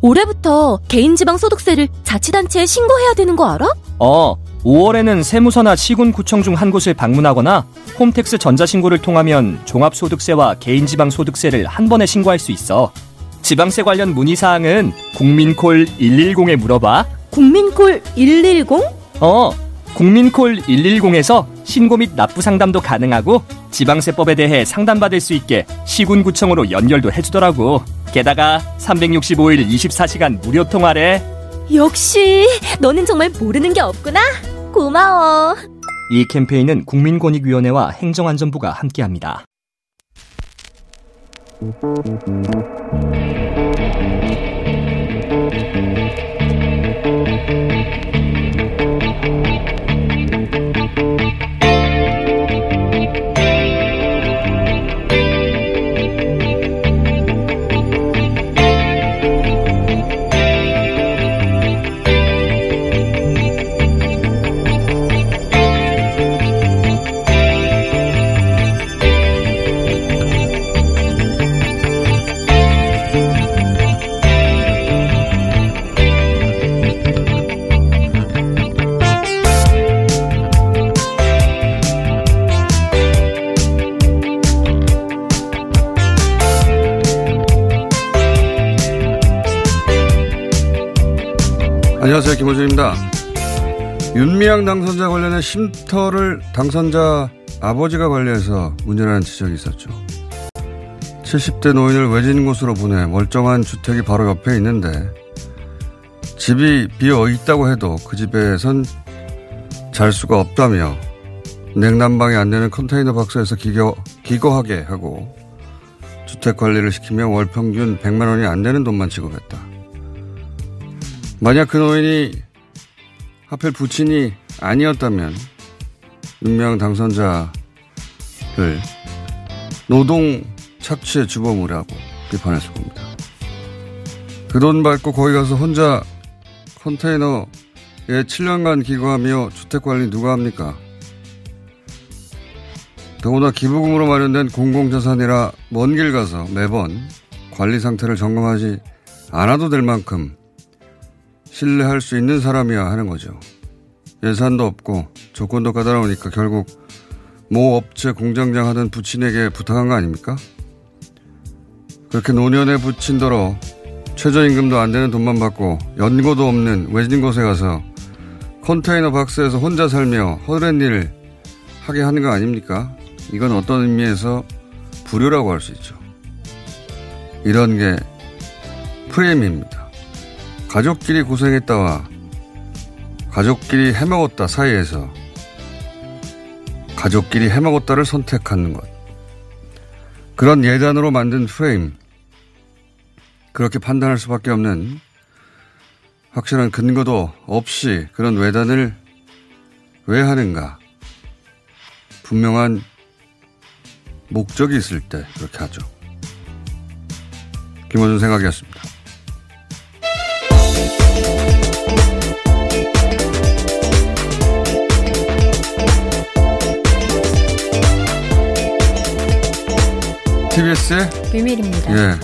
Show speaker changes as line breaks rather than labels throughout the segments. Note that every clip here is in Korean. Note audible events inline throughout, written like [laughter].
올해부터 개인지방 소득세를 자치단체에 신고해야 되는 거 알아?
어, 5월에는 세무서나 시군구청 중 한 곳을 방문하거나 홈택스 전자신고를 통하면 종합소득세와 개인지방소득세를 한 번에 신고할 수 있어. 지방세 관련 문의사항은 국민콜 110에 물어봐.
국민콜 110?
어, 국민콜 110에서 신고 및 납부 상담도 가능하고 지방세법에 대해 상담받을 수 있게 시군구청으로 연결도 해주더라고. 게다가 365일 24시간 무료 통화래.
역시 너는 정말 모르는 게 없구나. 고마워.
이 캠페인은 국민권익위원회와 행정안전부가 함께합니다.
안녕하세요. 김호준입니다. 윤미향 당선자 관련해 쉼터를 당선자 아버지가 관리해서 문제라는 지적이 있었죠. 70대 노인을 외진 곳으로 보내 멀쩡한 주택이 바로 옆에 있는데 집이 비어 있다고 해도 그 집에선 잘 수가 없다며 냉난방이 안 되는 컨테이너 박스에서 기거, 기거하게 하고 주택 관리를 시키며 월 평균 100만 원이 안 되는 돈만 지급했다. 만약 그 노인이 하필 부친이 아니었다면 윤명 당선자를 노동 착취의 주범이라고 비판했을 겁니다. 그 돈 받고 거기 가서 혼자 컨테이너에 7년간 기거하며 주택관리 누가 합니까? 더구나 기부금으로 마련된 공공자산이라 먼 길 가서 매번 관리 상태를 점검하지 않아도 될 만큼 신뢰할 수 있는 사람이야 하는 거죠. 예산도 없고 조건도 까다로우니까 결국 모 업체 공장장 하던 부친에게 부탁한 거 아닙니까? 그렇게 노년에 부친더러 최저임금도 안 되는 돈만 받고 연고도 없는 외진 곳에 가서 컨테이너 박스에서 혼자 살며 허드렛 일을 하게 하는 거 아닙니까? 이건 어떤 의미에서 불효라고 할 수 있죠. 이런 게 프레임입니다. 가족끼리 고생했다와 가족끼리 해먹었다 사이에서 가족끼리 해먹었다를 선택하는 것. 그런 예단으로 만든 프레임. 그렇게 판단할 수밖에 없는 확실한 근거도 없이 그런 외단을 왜 하는가. 분명한 목적이 있을 때 그렇게 하죠. 김원준 생각이었습니다. TBS의
비밀입니다.
예.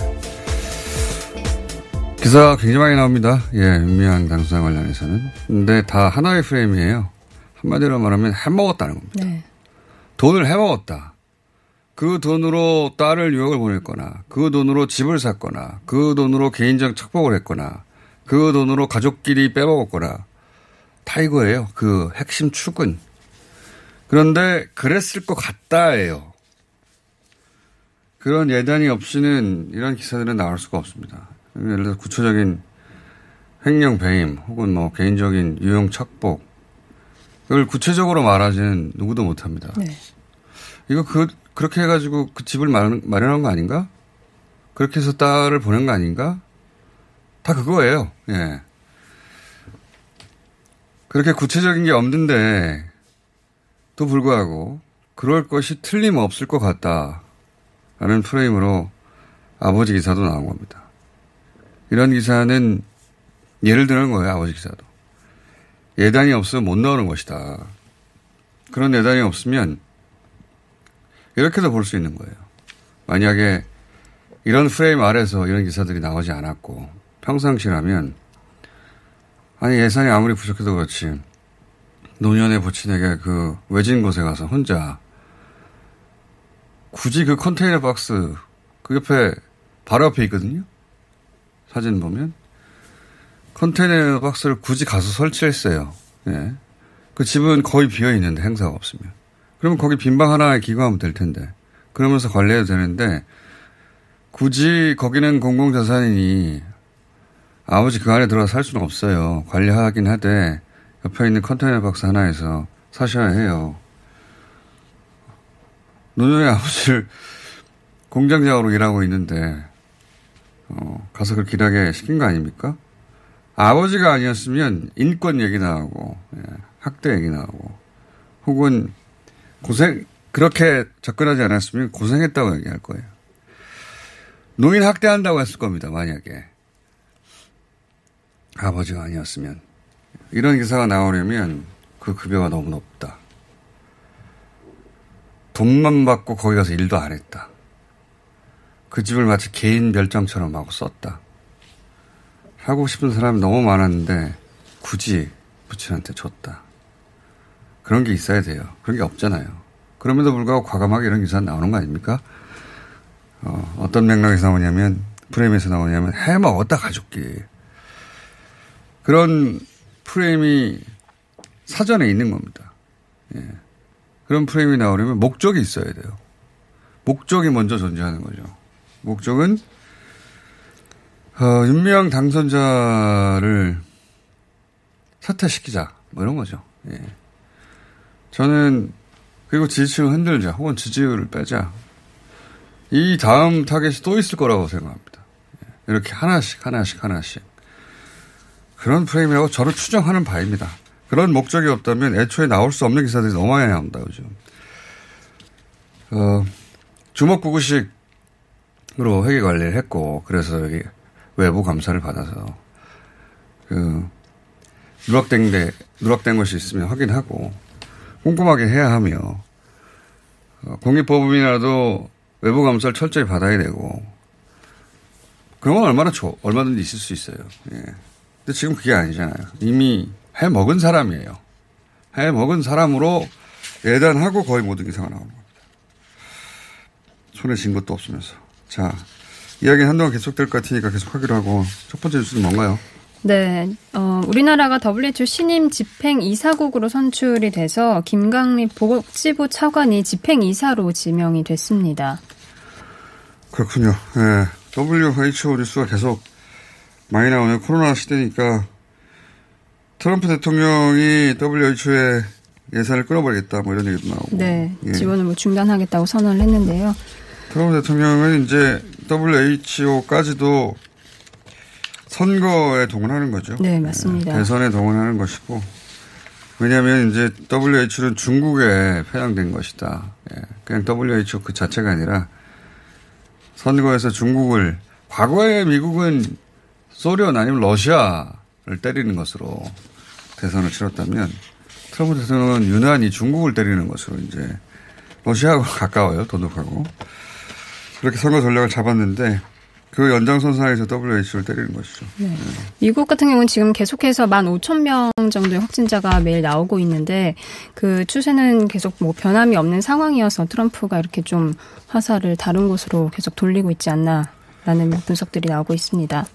기사가 굉장히 많이 나옵니다. 예, 윤미향 당수자 관련해서는. 근데 다 하나의 프레임이에요. 한마디로 말하면 해먹었다는 겁니다.
네.
돈을 해먹었다. 그 돈으로 딸을 유학을 보냈거나, 그 돈으로 집을 샀거나, 그 돈으로 개인적 착복을 했거나, 그 돈으로 가족끼리 빼먹었거나, 다 이거예요. 그 핵심 축은. 그런데 그랬을 것 같다예요. 그런 예단이 없이는 이런 기사들은 나올 수가 없습니다. 예를 들어 구체적인 횡령 배임 혹은 뭐 개인적인 유용 착복 그걸 구체적으로 말하지는 누구도 못합니다.
네.
이거 그 그렇게 해가지고 그 집을 마련, 마련한 거 아닌가? 그렇게 해서 딸을 보낸 거 아닌가? 다 그거예요. 예. 그렇게 구체적인 게 없는데 또 불구하고 그럴 것이 틀림없을 것 같다 라는 프레임으로 아버지 기사도 나온 겁니다. 이런 기사는 예를 드는 거예요, 아버지 기사도. 예단이 없으면 못 나오는 것이다. 그런 예단이 없으면 이렇게도 볼 수 있는 거예요. 만약에 이런 프레임 아래서 이런 기사들이 나오지 않았고 평상시라면 아니 예산이 아무리 부족해도 그렇지 노년의 부친에게 그 외진 곳에 가서 혼자 굳이 그 컨테이너 박스 그 옆에 바로 옆에 있거든요. 사진 보면 컨테이너 박스를 굳이 가서 설치했어요. 예. 그 집은 거의 비어 있는데 행사가 없으면. 그러면 거기 빈 방 하나에 기거하면 될 텐데. 그러면서 관리해도 되는데 굳이 거기는 공공자산이니 아버지 그 안에 들어가 살 수는 없어요. 관리하긴 하되 옆에 있는 컨테이너 박스 하나에서 사셔야 해요. 노년의 아버지를 공장장으로 일하고 있는데 어, 가서 그렇게 일하게 시킨 거 아닙니까? 아버지가 아니었으면 인권 얘기 나오고 예, 학대 얘기 나오고 혹은 고생 그렇게 접근하지 않았으면 고생했다고 얘기할 거예요. 노인 학대한다고 했을 겁니다. 만약에 아버지가 아니었으면 이런 기사가 나오려면 그 급여가 너무 높다. 돈만 받고 거기 가서 일도 안 했다. 그 집을 마치 개인 별장처럼 하고 썼다. 하고 싶은 사람이 너무 많았는데 굳이 부친한테 줬다. 그런 게 있어야 돼요. 그런 게 없잖아요. 그럼에도 불구하고 과감하게 이런 기사 나오는 거 아닙니까? 어, 어떤 맥락에서 나오냐면 프레임에서 나오냐면 해 먹었다 가족끼리. 그런 프레임이 사전에 있는 겁니다. 예. 그런 프레임이 나오려면 목적이 있어야 돼요. 목적이 먼저 존재하는 거죠. 목적은 어, 윤미향 당선자를 사퇴시키자 뭐 이런 거죠. 예. 저는 그리고 지지층을 흔들자 혹은 지지율을 빼자 이 다음 타겟이 또 있을 거라고 생각합니다. 예. 이렇게 하나씩 하나씩 하나씩 그런 프레임이라고 저를 추정하는 바입니다. 그런 목적이 없다면 애초에 나올 수 없는 기사들이 많이 나옵니다, 요즘. 어, 주먹구구식으로 회계 관리를 했고, 그래서 여기 외부 감사를 받아서, 그, 누락된 데, 누락된 것이 있으면 확인하고, 꼼꼼하게 해야 하며, 어, 공익법원이라도 외부 감사를 철저히 받아야 되고, 그런 건 얼마나 좋, 얼마든지 있을 수 있어요. 예. 근데 지금 그게 아니잖아요. 이미 해 먹은 사람이에요. 해 먹은 사람으로 예단하고 거의 모든 기사가 나오는 겁니다. 손에 쥔 것도 없으면서. 자, 이야기는 한동안 계속될 것 같으니까 계속 하기로 하고 첫 번째 뉴스는 뭔가요?
네, 어, 우리나라가 WHO 신임 집행 이사국으로 선출이 돼서 김강립 보건복지부 차관이 집행 이사로 지명이 됐습니다.
그렇군요. 네, WHO 뉴스가 계속 많이 나오네요. 코로나 시대니까 트럼프 대통령이 WHO에 예산을 끊어버리겠다 뭐 이런 얘기도 나오고.
네,
예.
지원을 뭐 중단하겠다고 선언을 했는데요.
트럼프 대통령은 이제 WHO까지도 선거에 동원하는 거죠.
네, 맞습니다.
예, 대선에 동원하는 것이고. 왜냐하면 이제 WHO는 중국에 편향된 것이다. 예, 그냥 WHO 그 자체가 아니라 선거에서 중국을 과거에 미국은 소련 아니면 러시아를 때리는 것으로 대선을 치렀다면 트럼프 대통령은 유난히 중국을 때리는 것으로 이제 러시아하고 [laughs] 가까워요 도둑하고 그렇게 선거 전략을 잡았는데 그 연장선상에서 WHO를 때리는 것이죠.
네. 미국 같은 경우는 지금 계속해서 15,000명 정도의 확진자가 매일 나오고 있는데 그 추세는 계속 뭐 변함이 없는 상황이어서 트럼프가 이렇게 좀 화살을 다른 곳으로 계속 돌리고 있지 않나라는 분석들이 나오고 있습니다.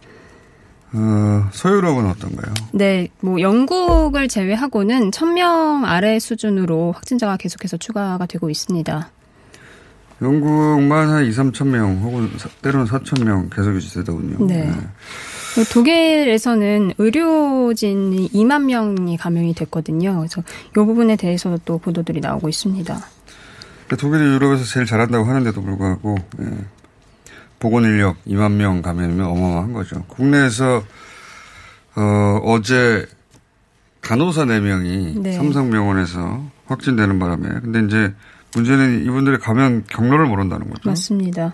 어, 소유력은 어떤가요?
네, 뭐 영국을 제외하고는 1000명 아래 수준으로 확진자가 계속해서 추가가 되고 있습니다.
영국만 한 2, 3천 명 혹은 사- 때로는 4천 명 계속 유지되더군요.
네. 그리고 독일에서는 의료진이 2만 명이 감염이 됐거든요. 그래서 이 부분에 대해서도 또 보도들이 나오고 있습니다.
독일이 유럽에서 제일 잘한다고 하는데도 불구하고 예. 보건 인력 2만 명 감염이면 어마어마한 거죠. 국내에서 어, 어제 간호사 4명이
네.
삼성병원에서 확진되는 바람에 근데 이제 문제는 이분들의 감염 경로를 모른다는 거죠.
맞습니다.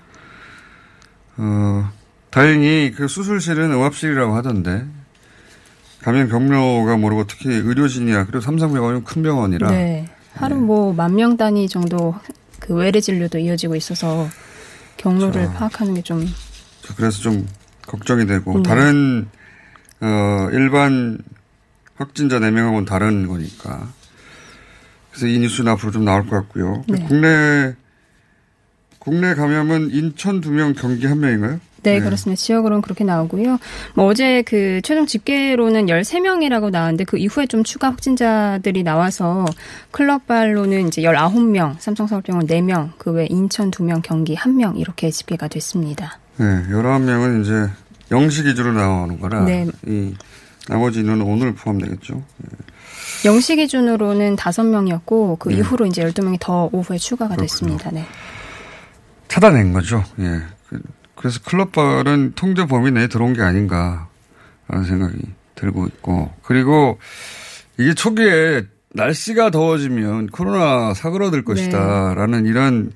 어, 다행히 그 수술실은 응압실이라고 하던데 감염 경로가 모르고 특히 의료진이야 그리고 삼성병원은 큰 병원이라
네. 하루 뭐만 명 단위 정도 그 외래 진료도 이어지고 있어서 경로를 파악하는 게 좀
그래서 좀 걱정이 되고
네.
다른 어 일반 확진자 4명하고는 다른 거니까 그래서 이 뉴스는 앞으로 좀 나올 것 같고요.
네.
국내 국내 감염은 인천 2명, 경기 1명인가요?
네, 그렇습니다. 지역으로는 그렇게 나오고요. 뭐 어제 그 최종 집계로는 13명이라고 나왔는데 그 이후에 좀 추가 확진자들이 나와서 클럽발로는 이제 19명, 삼성서울병원 4명, 그 외 인천 2명, 경기 1명 이렇게 집계가 됐습니다.
네, 11명은 이제 영시 기준으로 나오는 거라
네.
이 나머지 인원은 오늘 포함되겠죠.
영시 기준으로는 5명이었고 그
네.
이후로 이제 12명이 더 오후에 추가가 됐습니다. 네.
찾아낸 거죠. 예. 그- 그래서 클럽발은 통제 범위 내에 들어온 게 아닌가라는 생각이 들고 있고 그리고 이게 초기에 날씨가 더워지면 코로나 사그러들 것이다라는 이런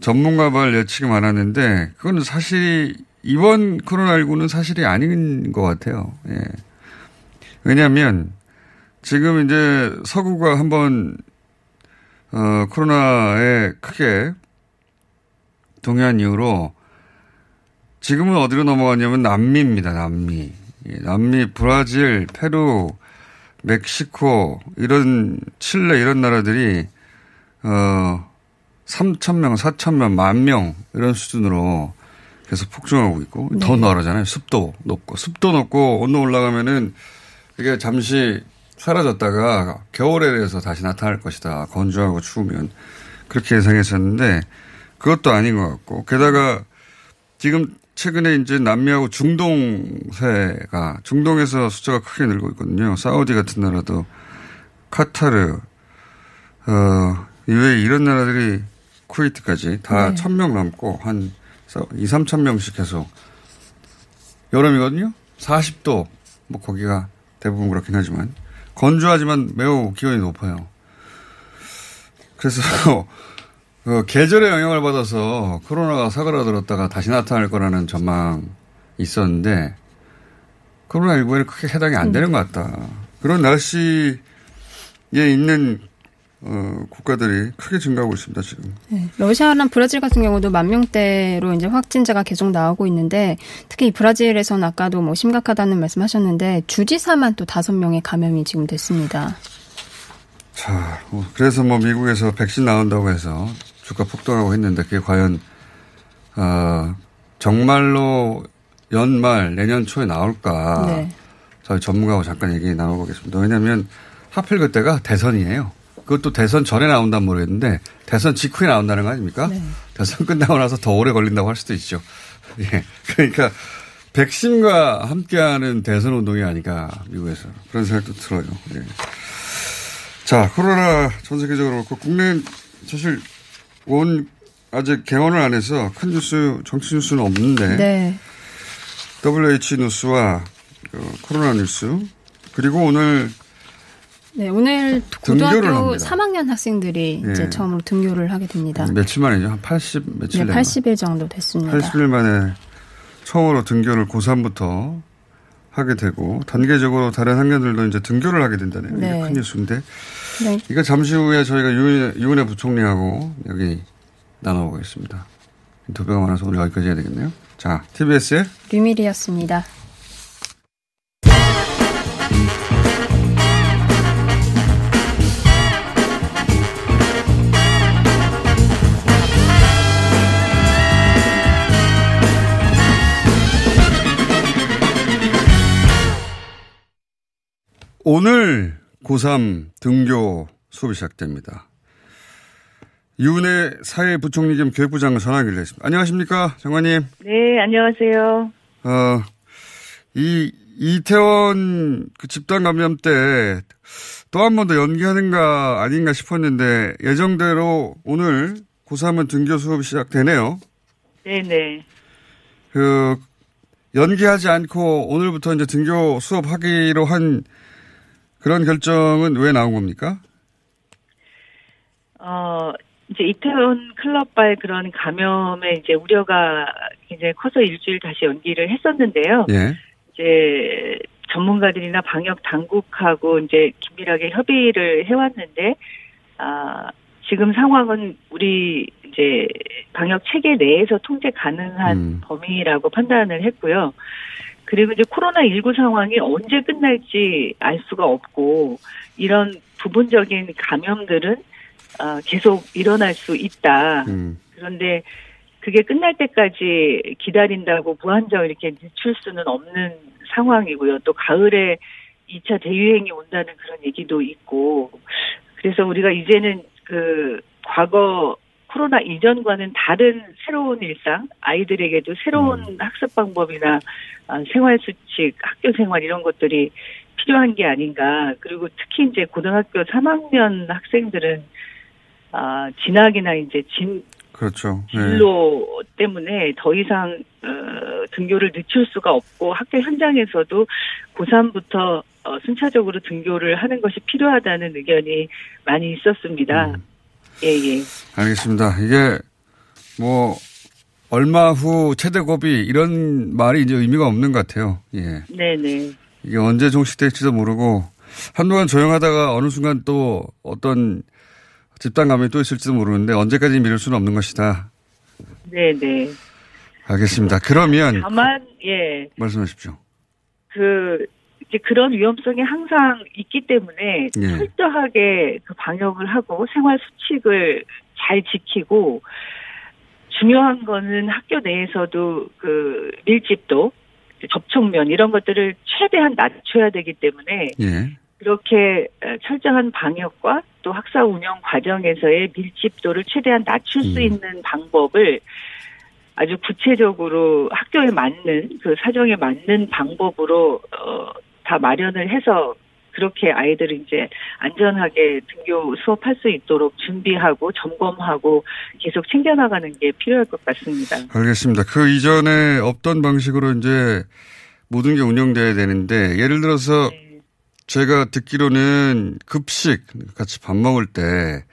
전문가발 예측이 많았는데 그건 사실 이번 코로나19는 사실이 아닌 것 같아요. 예. 왜냐하면 지금 이제 서구가 한번 어, 코로나에 크게 동요한 이후로 지금은 어디로 넘어갔냐면 남미입니다. 남미. 예, 남미, 브라질, 페루, 멕시코 이런 칠레 이런 나라들이 어 3천 명, 4천 명, 만 명 이런 수준으로 계속 폭증하고 있고 더 나라잖아요. 습도 높고 습도 높고 온도 올라가면은 이게 잠시 사라졌다가 겨울에 대해서 다시 나타날 것이다. 건조하고 추우면 그렇게 예상했었는데 그것도 아닌 것 같고 게다가 지금 최근에 이제 남미하고 중동세가 중동에서 숫자가 크게 늘고 있거든요. 사우디 같은 나라도 카타르 어 이외에 이런 나라들이 쿠웨이트까지 다
네.
천명 넘고 한 2, 3천 명씩 계속 여름이거든요. 40도 뭐 거기가 대부분 그렇긴 하지만 건조하지만 매우 기온이 높아요. 그래서 [laughs] 그 계절의 영향을 받아서 코로나가 사그라들었다가 다시 나타날 거라는 전망이 있었는데 코로나19에는 크게 해당이 안 되는 것 같다. 그런 날씨에 있는 어, 국가들이 크게 증가하고 있습니다 지금.
네. 러시아랑 브라질 같은 경우도 만 명대로 이제 확진자가 계속 나오고 있는데 특히 브라질에서는 아까도 뭐 심각하다는 말씀 하셨는데 주지사만 또 다섯 명의 감염이 지금 됐습니다.
자, 뭐 그래서 뭐 미국에서 백신 나온다고 해서 주가 폭등하고 했는데 그게 과연 어, 정말로 연말 내년 초에 나올까?
네.
저희 전문가하고 잠깐 얘기 나눠보겠습니다. 왜냐하면 하필 그때가 대선이에요. 그것도 대선 전에 나온다면 모르겠는데 대선 직후에 나온다는 거 아닙니까?
네.
대선 끝나고 나서 더 오래 걸린다고 할 수도 있죠. [laughs] 예. 그러니까 백신과 함께하는 대선 운동이 아닌가 미국에서 그런 생각도 들어요. 예. 자 코로나 전 세계적으로 그렇고 국내 사실 원 아직 개원을 안 해서 큰 뉴스 정치 뉴스는 없는데
네.
WH 뉴스와 그 코로나 뉴스 그리고 오늘
네, 오늘 고등학교
합니다.
3학년 학생들이
예.
이제 처음으로 등교를 하게 됩니다.
며칠 만이죠 한 80 며칠
네,
됐나?
80일 정도 됐습니다.
80일 만에 처음으로 등교를 고3부터 하게 되고 단계적으로 다른 학년들도 이제 등교를 하게 된다는 게
네.
큰 뉴스인데
네.
이거 잠시 후에 저희가 유은혜, 유은혜 부총리하고 여기 나눠보겠습니다. 인터뷰가 많아서 오늘 여기까지 해야 되겠네요. 자, TBS의
류밀이었습니다.
오늘 고3 등교 수업이 시작됩니다. 유은혜 사회부총리 겸 교육부 장관 전화 연결됐습니다. 안녕하십니까, 장관님.
네, 안녕하세요.
어, 이, 이태원 그 집단 감염 때 또 한 번 더 연기하는가 아닌가 싶었는데 예정대로 오늘 고3은 등교 수업이 시작되네요.
네네.
그, 연기하지 않고 오늘부터 이제 등교 수업하기로 한 그런 결정은 왜 나온 겁니까?
어, 이제 이태원 클럽바의 그런 감염에 이제 우려가 굉장히 커서 일주일 다시 연기를 했었는데요.
예.
이제 전문가들이나 방역 당국하고 이제 긴밀하게 협의를 해왔는데, 아, 지금 상황은 우리 이제 방역 체계 내에서 통제 가능한
음.
범위라고 판단을 했고요. 그리고 이제 코로나19 상황이 언제 끝날지 알 수가 없고, 이런 부분적인 감염들은 어, 계속 일어날 수 있다.
음.
그런데 그게 끝날 때까지 기다린다고 무한정 이렇게 늦출 수는 없는 상황이고요. 또 가을에 2차 대유행이 온다는 그런 얘기도 있고. 그래서 우리가 이제는 그 과거 코로나 이전과는 다른 새로운 일상, 아이들에게도 새로운 학습 방법이나 아, 생활 수칙, 학교 생활 이런 것들이 필요한 게 아닌가. 그리고 특히 이제 고등학교 3학년 학생들은 아, 진학이나 이제 진,
그렇죠. 예.
진로 때문에 더 이상 어, 등교를 늦출 수가 없고 학교 현장에서도 고3부터 어, 순차적으로 등교를 하는 것이 필요하다는 의견이 많이 있었습니다.
음.
예, 예.
알겠습니다. 이게 뭐 얼마 후 최대 고비 이런 말이 이제 의미가 없는 것 같아요. 예.
네네.
이게 언제 종식될지도 모르고 한동안 조용하다가 어느 순간 또 어떤 집단 감염이 또 있을지도 모르는데 언제까지 미룰 수는 없는 것이다.
네네.
알겠습니다. 그러면
다만, 예.
말씀하십시오.
그, 이제 그런 위험성이 항상 있기 때문에
예.
철저하게 그 방역을 하고 생활 수칙을 잘 지키고 중요한 거는 학교 내에서도 그 밀집도 접촉면 이런 것들을 최대한 낮춰야 되기 때문에
예.
그렇게 어, 철저한 방역과 또 학사 운영 과정에서의 밀집도를 최대한 낮출 수
음.
있는 방법을 아주 구체적으로 학교에 맞는 그 사정에 맞는 방법으로 어, 다 마련을 해서 그렇게 아이들을 이제 안전하게 등교 수업할 수 있도록 준비하고 점검하고 계속 챙겨나가는 게 필요할 것 같습니다.
알겠습니다. 그 이전에 없던 방식으로 이제 모든 게 운영돼야 되는데 예를 들어서
네.
제가 듣기로는 급식 같이 밥 먹을 때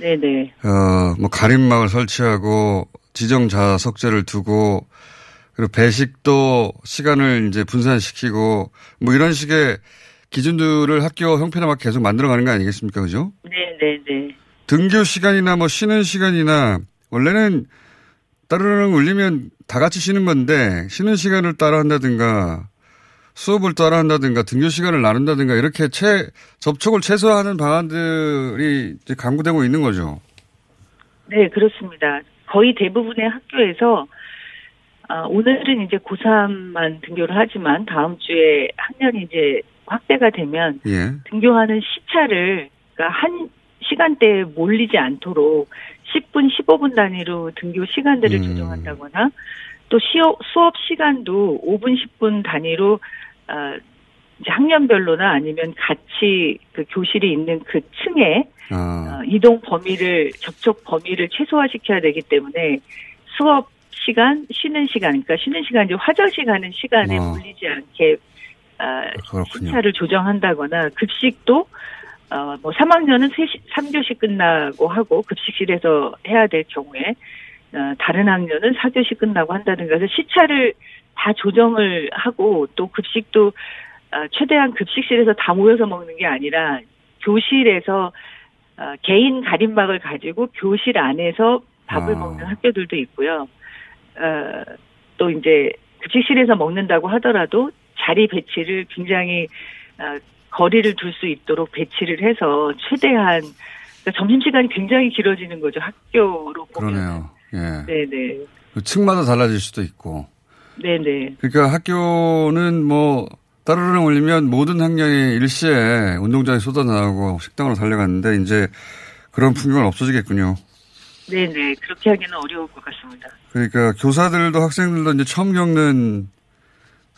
네네.
어, 뭐 가림막을 설치하고 지정 좌석제를 두고 그리고 배식도 시간을 이제 분산시키고 뭐 이런 식의 기준들을 학교 형편에 맞게 계속 만들어가는 거 아니겠습니까, 그죠?
네 네 네.
등교 시간이나 뭐 쉬는 시간이나 원래는 따르릉 울리면 다 같이 쉬는 건데 쉬는 시간을 따라 한다든가 수업을 따라 한다든가 등교 시간을 나눈다든가 이렇게 최, 접촉을 최소화하는 방안들이 이제 강구되고 있는 거죠.
네, 그렇습니다. 거의 대부분의 학교에서 아, 오늘은 이제 고3만 등교를 하지만 다음 주에 학년이 이제 확대가 되면
예.
등교하는 시차를 그러니까 한 시간대에 몰리지 않도록 10분, 15분 단위로 등교 시간들을
음.
조정한다거나 또 시어, 수업 시간도 5분, 10분 단위로 아, 이제 학년별로나 아니면 같이 그 교실이 있는 그 층에
아,
어, 이동 범위를 접촉 범위를 최소화시켜야 되기 때문에 수업 시간, 쉬는 시간, 그러니까 쉬는 시간 이제 화장실 가는 시간에
어.
몰리지 않게 아. 시차를 조정한다거나 급식도 어, 뭐 3학년은 3시, 3교시 끝나고 하고 급식실에서 해야 될 경우에 어, 다른 학년은 4교시 끝나고 한다든가 해서 시차를 다 조정을 하고 또 급식도 어, 최대한 급식실에서 다 모여서 먹는 게 아니라 교실에서 어, 개인 가림막을 가지고 교실 안에서 밥을
아.
먹는 학교들도 있고요. 어, 또 이제 급식실에서 먹는다고 하더라도 자리 배치를 굉장히 어, 거리를 둘 수 있도록 배치를 해서 최대한 그러니까 점심시간이 굉장히 길어지는 거죠. 학교로 보면.
그러네요. 예.
네네.
그 층마다 달라질 수도 있고.
네네.
그러니까 학교는 뭐 따르릉 올리면 모든 학년이 일시에 운동장에 쏟아나오고 식당으로 달려갔는데 이제 그런 풍경은 없어지겠군요.
네네. 그렇게 하기는 어려울 것 같습니다.
그러니까 교사들도 학생들도 이제 처음 겪는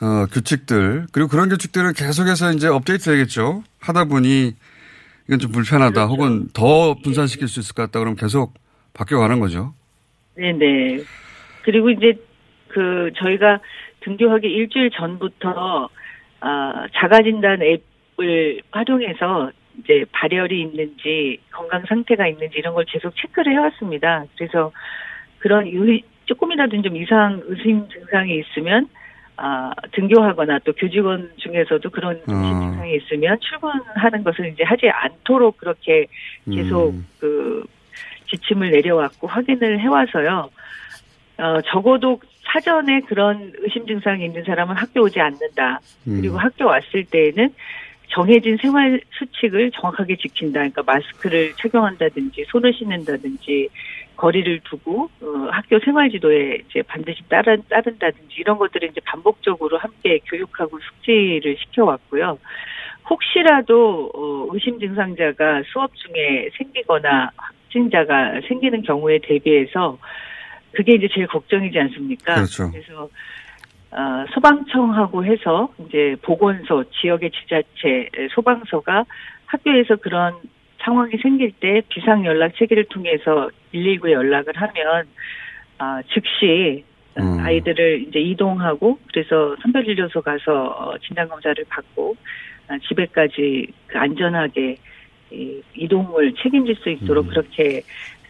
어, 규칙들 그리고 그런 규칙들은 계속해서 이제 업데이트 되겠죠. 하다 보니 이건 좀 불편하다
그렇죠.
혹은 더 분산시킬 수 있을 것 같다 그러면 계속 바뀌어가는 거죠.
네네. 그리고 이제 그 저희가 등교하기 일주일 전부터 아 자가진단 앱을 활용해서 이제 발열이 있는지 건강 상태가 있는지 이런 걸 계속 체크를 해왔습니다. 그래서 그런 의, 조금이라도 좀 이상 의심 증상이 있으면 아 등교하거나 또 교직원 중에서도 그런 의심
어.
증상이 있으면 출근하는 것을 이제 하지 않도록 그렇게 계속
음.
그 지침을 내려왔고 확인을 해와서요. 어, 적어도 사전에 그런 의심 증상이 있는 사람은 학교 오지 않는다.
음.
그리고 학교 왔을 때에는 정해진 생활 수칙을 정확하게 지킨다. 그러니까 마스크를 착용한다든지 손을 씻는다든지 거리를 두고 어, 학교 생활 지도에 이제 반드시 따른 따른다든지 이런 것들을 이제 반복적으로 함께 교육하고 숙지를 시켜왔고요. 혹시라도 어, 의심 증상자가 수업 중에 생기거나 확진자가 생기는 경우에 대비해서 그게 이제 제일 걱정이지 않습니까?
그렇죠.
그래서 어, 소방청하고 해서 이제 보건소, 지역의 지자체, 소방서가 학교에서 그런 상황이 생길 때 비상 연락 체계를 통해서 119에 연락을 하면 아, 즉시
음.
아이들을 이제 이동하고 그래서 선별진료소 가서 어, 진단 검사를 받고 아, 집에까지 그 안전하게 이 이동을 책임질 수 있도록
음.
그렇게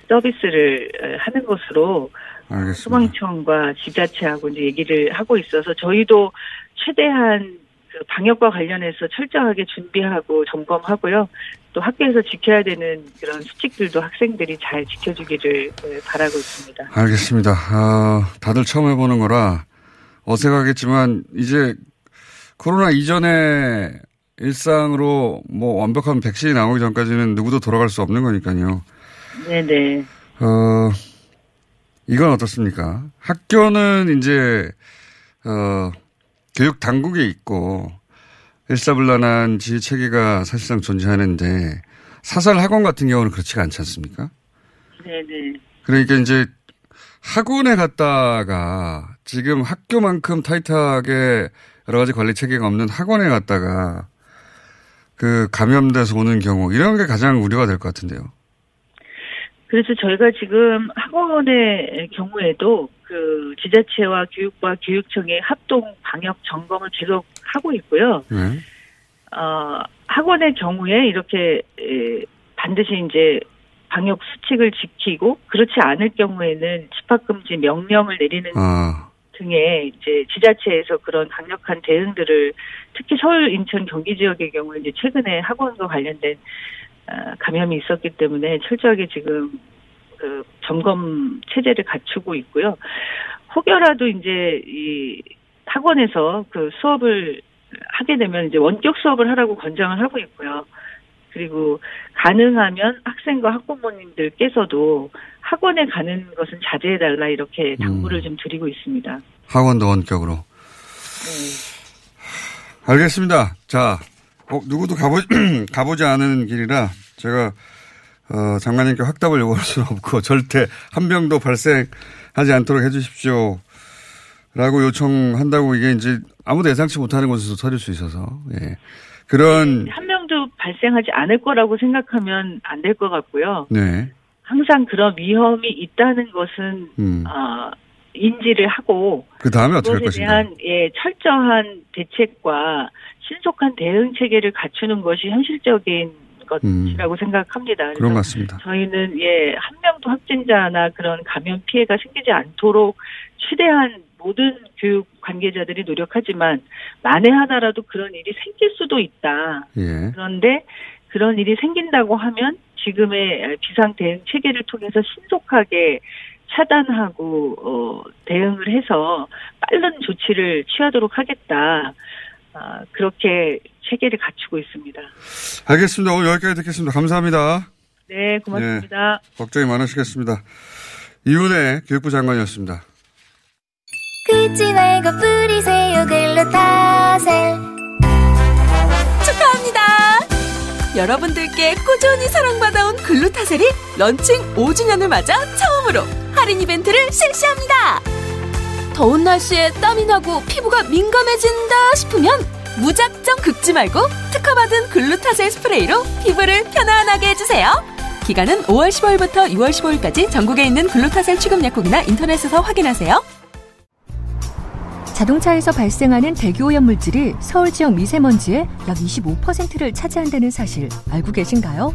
서비스를 에, 하는 것으로
알겠습니다.
소방청과 지자체하고 이제 얘기를 하고 있어서 저희도 최대한 그 방역과 관련해서 철저하게 준비하고 점검하고요. 또 학교에서 지켜야 되는 그런 수칙들도 학생들이 잘 지켜주기를 에, 바라고 있습니다.
알겠습니다. 아, 다들 처음 해보는 거라 어색하겠지만 이제 코로나 이전에 일상으로 뭐 완벽한 백신이 나오기 전까지는 누구도 돌아갈 수 없는 거니까요.
네네.
어, 이건 어떻습니까? 학교는 이제, 어, 교육 당국에 있고, 일사불란한 지휘 체계가 사실상 존재하는데, 사설 학원 같은 경우는 그렇지가 않지 않습니까?
네네.
그러니까 이제 학원에 갔다가 지금 학교만큼 타이트하게 여러 가지 관리 체계가 없는 학원에 갔다가 그 감염돼서 오는 경우, 이런 게 가장 우려가 될 것 같은데요.
그래서 저희가 지금 학원의 경우에도 그 지자체와 교육과 교육청의 합동 방역 점검을 계속 하고 있고요.
네.
어, 학원의 경우에 이렇게 에, 반드시 이제 방역 수칙을 지키고 그렇지 않을 경우에는 집합 금지 명령을 내리는
아,
등의 이제 지자체에서 그런 강력한 대응들을 특히 서울, 인천, 경기 지역의 경우 이제 최근에 학원과 관련된 어, 감염이 있었기 때문에 철저하게 지금 그 점검 체제를 갖추고 있고요. 혹여라도 이제 이 학원에서 그 수업을 하게 되면 이제 원격 수업을 하라고 권장을 하고 있고요. 그리고 가능하면 학생과 학부모님들께서도 학원에 가는 것은 자제해달라 이렇게 당부를
음.
좀 드리고 있습니다.
학원도 원격으로. 알겠습니다. 자, 어, 누구도 가보, [clears throat] 가보지 않은 길이라 제가, 어, 장관님께 확답을 요구할 수는 없고 절대 한 명도 발생하지 않도록 해 주십시오. 라고 요청한다고 이게 이제 아무도 예상치 못하는 곳에서 터질 수 있어서, 예. 그런,
한 명도 발생하지 않을 거라고 생각하면 안 될 것 같고요.
네.
항상 그런 위험이 있다는 것은
음.
어, 인지를 하고
그 다음에 어떻게 할 것인가.
대한 예 철저한 대책과 신속한 대응 체계를 갖추는 것이 현실적인 것이라고 생각합니다.
음. 그런 것 같습니다.
저희는 예 한 명도 확진자나 그런 감염 피해가 생기지 않도록 최대한 모든 교육 관계자들이 노력하지만 만에 하나라도 그런 일이 생길 수도 있다.
예.
그런데 그런 일이 생긴다고 하면 지금의 비상 대응 체계를 통해서 신속하게 차단하고 어, 대응을 해서 빠른 조치를 취하도록 하겠다. 아, 그렇게 체계를 갖추고 있습니다.
알겠습니다. 오늘 여기까지 듣겠습니다. 감사합니다.
네, 고맙습니다.
네, 걱정이 많으시겠습니다. 이훈의 교육부 장관이었습니다.
그치 말고 뿌리세요 글루타셀
축하합니다. 여러분들께 꾸준히 사랑받아온 글루타셀이 런칭 5주년을 맞아 처음으로 할인 이벤트를 실시합니다. 더운 날씨에 땀이 나고 피부가 민감해진다 싶으면 무작정 긁지 말고 특허받은 글루타셀 스프레이로 피부를 편안하게 해주세요. 기간은 5월 15일부터 6월 15일까지 전국에 있는 글루타셀 취급 약국이나 인터넷에서 확인하세요.
자동차에서 발생하는 대기오염 물질이 서울 지역 미세먼지의 약 25%를 차지한다는 사실 알고 계신가요?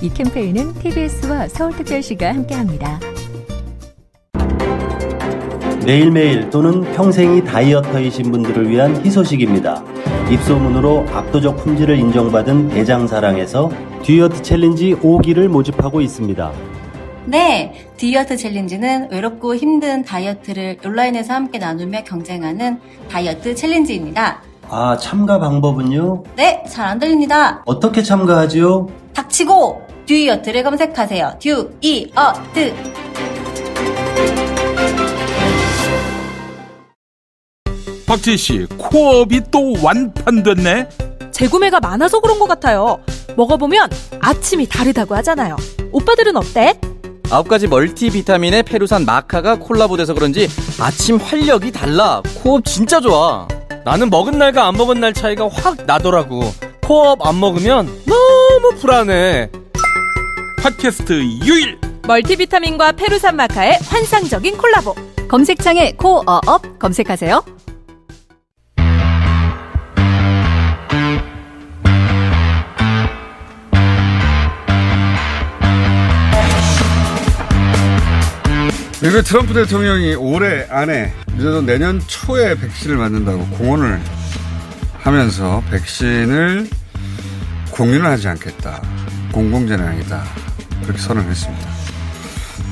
이 캠페인은 TBS와 서울특별시가 함께합니다.
매일매일 또는 평생이 다이어터이신 분들을 위한 희소식입니다. 입소문으로 압도적 품질을 인정받은 대장사랑에서 듀이어트 챌린지 5기를 모집하고 있습니다.
네, 듀이어트 챌린지는 외롭고 힘든 다이어트를 온라인에서 함께 나누며 경쟁하는 다이어트 챌린지입니다.
아, 참가 방법은요?
네, 잘 안 들립니다.
어떻게 참가하지요?
닥치고 듀이어트를 검색하세요. 듀이어트.
박지희 씨, 코업이 또 완판됐네?
재구매가 많아서 그런 것 같아요. 먹어보면 아침이 다르다고 하잖아요. 오빠들은 어때?
아홉 가지 멀티비타민의 페루산 마카가 콜라보돼서 그런지 아침 활력이 달라. 코업 진짜 좋아. 나는 먹은 날과 안 먹은 날 차이가 확 나더라고. 코업 안 먹으면 너무 불안해.
팟캐스트 유일
멀티비타민과 페루산 마카의 환상적인 콜라보.
검색창에 코어업 검색하세요.
미국 트럼프 대통령이 올해 안에 늦어도 내년 초에 백신을 맞는다고 공언을 하면서 백신을 공유는 하지 않겠다. 공공재량이다. 그렇게 선언을 했습니다.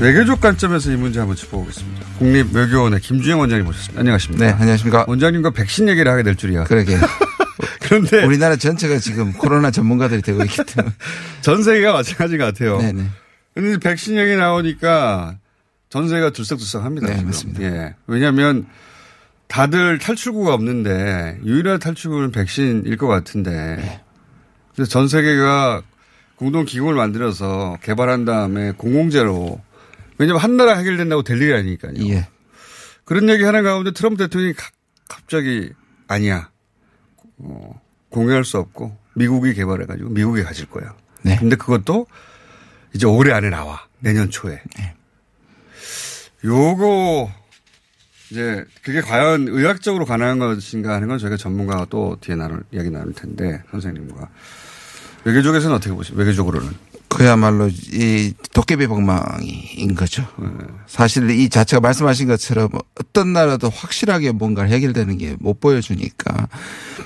외교적 관점에서 이 문제 한번 짚어보겠습니다. 국립외교원의 김주영 원장님 모셨습니다. 안녕하십니까.
네, 안녕하십니까.
원장님과 백신 얘기를 하게 될 줄이야.
그러게. [laughs]
그런데
우리나라 전체가 지금 코로나 전문가들이 되고 있기 때문에 [laughs]
전 세계가 마찬가지 같아요.
네네.
근데 백신 얘기 나오니까 전세가 들썩들썩합니다.
네. 맞습니다.
예. 왜냐하면 다들 탈출구가 없는데 유일한 탈출구는 백신일 것 같은데
네.
그래서 전 세계가 공동 기금을 만들어서 개발한 다음에 공공재로 왜냐하면 한 나라 해결된다고 될 일이 아니니까요.
예.
그런 얘기 하는 가운데 트럼프 대통령이 가- 갑자기 아니야. 어, 공유할 수 없고 미국이 개발해가지고 미국이 가질 거야.
네.
근데 그것도 이제 올해 안에 나와. 내년 초에.
네.
요거 이제 그게 과연 의학적으로 가능한 것인가 하는 건 저희가 전문가가 또 뒤에 나눌 이야기 나눌 텐데 선생님과 외교적에서는 어떻게 보십니까? 외교적으로는
그야말로 이 도깨비 방망이인 거죠.
네.
사실 이 자체가 말씀하신 것처럼 어떤 나라도 확실하게 뭔가 해결되는 게 못 보여주니까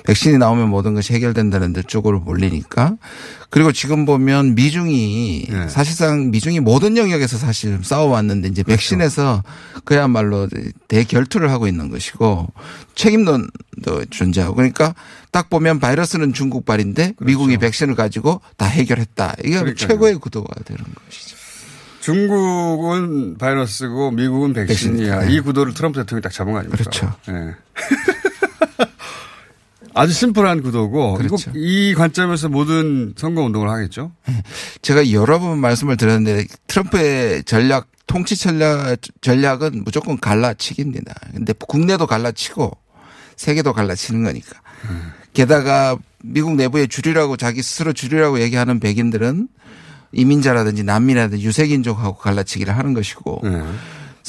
백신이 나오면 모든 것이 해결된다는 데 쪽으로 몰리니까 그리고 지금 보면 미중이
네.
사실상 미중이 모든 영역에서 사실 싸워왔는데 이제
그렇죠.
백신에서 그야말로 대결투를 하고 있는 것이고 책임론도 존재하고 그러니까 딱 보면 바이러스는 중국발인데 미국이 백신을 가지고 다 해결했다. 이게
그렇죠. 그러니까요.
최고의 구도가 되는 것이죠.
중국은 바이러스고 미국은 백신이야.
백신이다.
이 구도를 트럼프 대통령이 딱 잡은 거 아닙니까?
그렇죠.
예. [laughs] 아주 심플한 구도고
그렇죠.
이 관점에서 모든 선거 운동을 하겠죠. [laughs]
제가 여러 번 말씀을 드렸는데 트럼프의 전략 통치 전략 전략은 무조건 갈라치기입니다. 근데 국내도 갈라치고 세계도 갈라치는 거니까. 게다가 미국 내부의 주류라고 자기 스스로 주류라고 얘기하는 백인들은 이민자라든지 난민이라든지 유색인종하고 갈라치기를 하는 것이고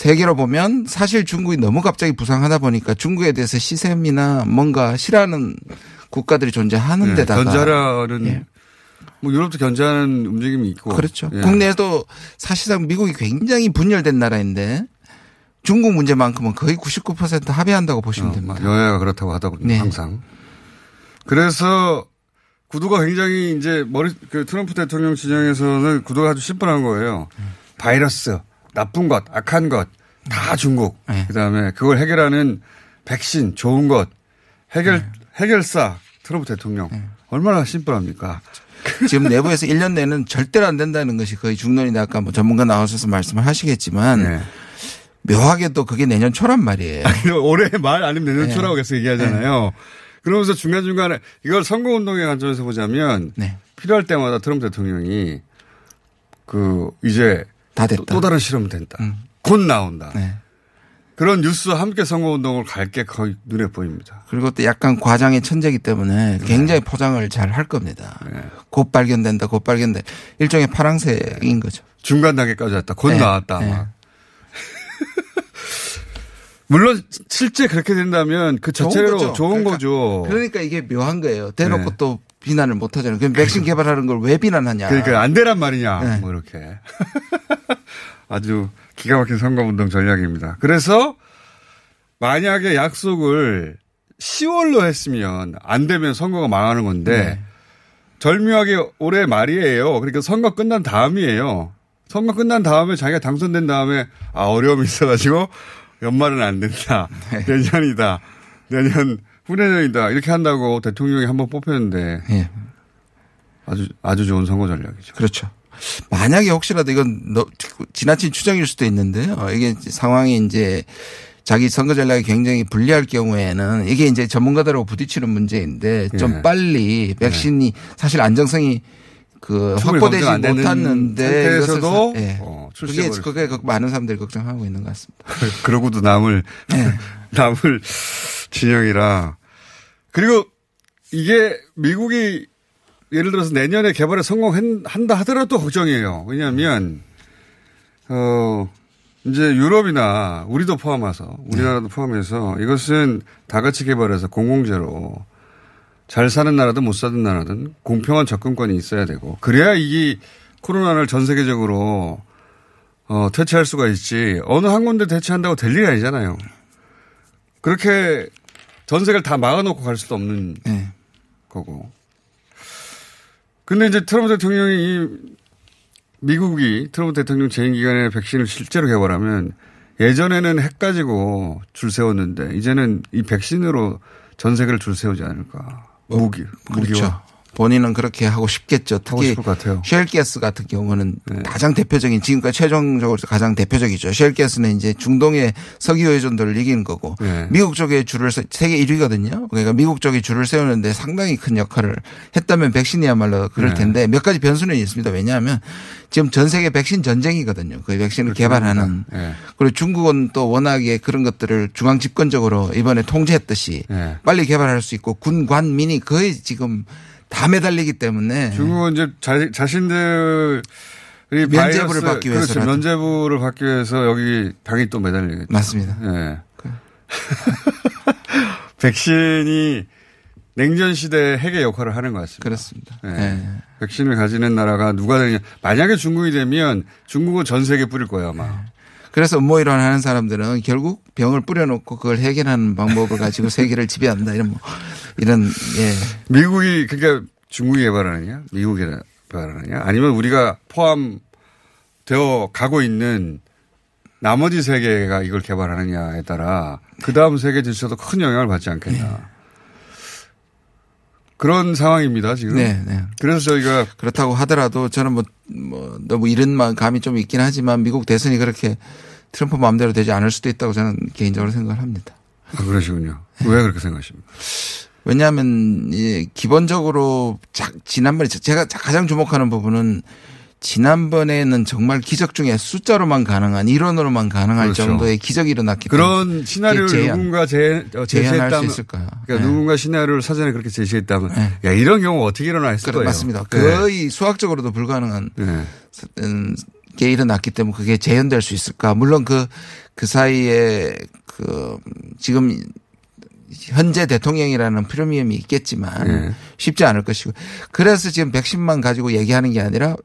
세계로 보면 사실 중국이 너무 갑자기 부상하다 보니까 중국에 대해서 시샘이나 뭔가 싫어하는 국가들이 존재하는
네,
데다가
견제하라는
예.
뭐 유럽도 견제하는 움직임이 있고
그렇죠.
예.
국내에도 사실상 미국이 굉장히 분열된 나라인데 중국 문제만큼은 거의 99% 합의한다고 보시면 됩니다.
여야가 그렇다고 하더군요.
네.
항상. 그래서 구도가 굉장히 이제 머리 그 트럼프 대통령 진영에서는 구도가 아주 심플한 거예요. 바이러스, 나쁜 것, 악한 것, 다 중국. 그다음에 그걸 해결하는 백신, 좋은 것, 해결 해결사 트럼프 대통령. 얼마나 심플합니까?
지금 내부에서 1년 내는 절대로 안 된다는 것이 거의 중론인데 아까 뭐 전문가 나오셔서 말씀을 하시겠지만
네.
묘하게도 그게 내년 초란 말이에요.
올해 말 아니면 내년
네.
초라고 계속 얘기하잖아요. 그러면서 중간중간에 이걸 선거운동의 관점에서 보자면
네.
필요할 때마다 트럼프 대통령이 그 이제
다 됐다.
또, 또 다른 실험이 된다.
음.
곧 나온다.
네.
그런 뉴스와 함께 선거운동을 갈 게 거의 눈에 보입니다.
그리고 또 약간 과장의 천재이기 때문에 굉장히 포장을 잘 할 겁니다. 곧 발견된다, 곧 발견돼. 일종의 파랑새인 거죠.
중간 단계까지 왔다. 곧
네.
나왔다.
네.
막. [laughs] 물론 실제 그렇게 된다면 그 자체로 좋은 거죠.
그러니까 이게 묘한 거예요. 대놓고 또 비난을 못 하잖아요. 그럼 맥신 개발하는 걸 왜 비난하냐.
그러니까 안 되란 말이냐.
네.
뭐 이렇게. [laughs] 아주 기가 막힌 선거운동 전략입니다. 그래서 만약에 약속을 10월로 했으면 안 되면 선거가 망하는 건데
네.
절묘하게 올해 말이에요. 그러니까 선거 끝난 다음이에요. 선거 끝난 다음에 자기가 당선된 다음에 아 어려움이 있어가지고 연말은 안 된다.
네.
내년이다. 내년 후내년이다. 이렇게 한다고 대통령이 한 번 뽑혔는데
예.
아주 아주 좋은 선거 전략이죠.
그렇죠. 만약에 혹시라도 이건 너- 지나친 추정일 수도 있는데요. 이게 상황이 이제 자기 선거 전략이 굉장히 불리할 경우에는 이게 이제 전문가들하고 부딪히는 문제인데 좀
예.
빨리 백신이 사실 안정성이 그 확보되지 못했는데 사- 예.
어,
그게 그게 그 많은 사람들이 걱정하고 있는 것 같습니다. [laughs]
그러고도 남을
네. [laughs]
남을 진영이라 그리고 이게 미국이 예를 들어서 내년에 개발에 성공한다 하더라도 걱정이에요. 왜냐하면 어 이제 유럽이나 우리도 포함해서 우리나라도 포함해서 이것은 다 같이 개발해서 공공재로 잘 사는 나라든 못 사는 나라든 공평한 접근권이 있어야 되고 그래야 이 코로나를 전 세계적으로 어, 퇴치할 수가 있지 어느 한 군데 퇴치한다고 될 일이 아니잖아요. 그렇게 전 세계를 다 막아놓고 갈 수도 없는
네.
거고. 근데 이제 트럼프 대통령이 이 미국이 트럼프 대통령 재임 기간에 백신을 실제로 개발하면 예전에는 핵 가지고 줄 세웠는데 이제는 이 백신으로 전 세계를 줄 세우지 않을까. 무기,
그렇죠.
무기와.
본인은 그렇게 하고 싶겠죠. 특히. 쉘가스 같은 경우는
네.
가장 대표적인 지금까지 최종적으로 가장 대표적이죠. 쉘가스는 이제 중동의 석유 의존도를 이기는 거고
네.
미국 쪽에 줄을 세, 세계 1위거든요. 그러니까 미국 쪽에 줄을 세우는데 상당히 큰 역할을 했다면 백신이야말로 그럴
네.
텐데 몇 가지 변수는 있습니다. 왜냐하면 지금 전 세계 백신 전쟁이거든요. 그 백신을
그렇긴
개발하는.
합니다. 네.
그리고 중국은 또 워낙에 그런 것들을 중앙 집권적으로 이번에 통제했듯이
네.
빨리 개발할 수 있고 군, 관, 민이 거의 지금 다 매달리기 때문에
중국은 이제 자, 자신들 이
면제부를 받기
그렇죠.
위해서라도.
면제부를 받기 위해서 여기 당이 또 매달리겠죠.
맞습니다.
예. [laughs] 백신이 냉전 시대의 핵의 역할을 하는 것 같습니다.
그렇습니다.
예.
네.
백신을 가지는 나라가 누가 되냐. 만약에 중국이 되면 중국은 전 세계 뿌릴 거예요, 아마.
그래서 음모이론 하는 사람들은 결국 병을 뿌려놓고 그걸 해결하는 방법을 가지고 세계를 지배한다 이런 뭐 이런 예
미국이 그러니까 중국이 개발하느냐, 미국이 개발하느냐, 아니면 우리가 포함되어 가고 있는 나머지 세계가 이걸 개발하느냐에 따라 그 다음 세계 질서도 큰 영향을 받지 않겠나. 그런 상황입니다, 지금.
네, 네.
그래서 저희가
그렇다고 하더라도 저는 뭐, 뭐 너무 이른 마- 감이 좀 있긴 하지만 미국 대선이 그렇게 트럼프 마음대로 되지 않을 수도 있다고 저는 개인적으로 생각을 합니다.
아, 그러시군요. 왜 그렇게 생각하십니까?
왜냐하면 이 기본적으로 자- 지난번에 제가 가장 주목하는 부분은 지난번에는 정말 기적 중에 숫자로만 가능한 이론으로만 가능할
그렇죠.
정도의 기적이 일어났기 때문에
그런 시나리오를
제한,
누군가 제, 어, 제시했다면.
수 있을까요?
그러니까
네.
누군가 시나리오를 사전에 그렇게 제시했다면. 야, 이런 경우 어떻게
그래,
거예요.
맞습니다.
네.
거의 수학적으로도 불가능한
네.
음, 게 일어났기 때문에 그게 재현될 수 있을까? 물론 그, 그 사이에 그 지금 현재 대통령이라는 프리미엄이 있겠지만
예.
쉽지 않을 것이고 그래서 지금 백신만 가지고 얘기하는 게 아니라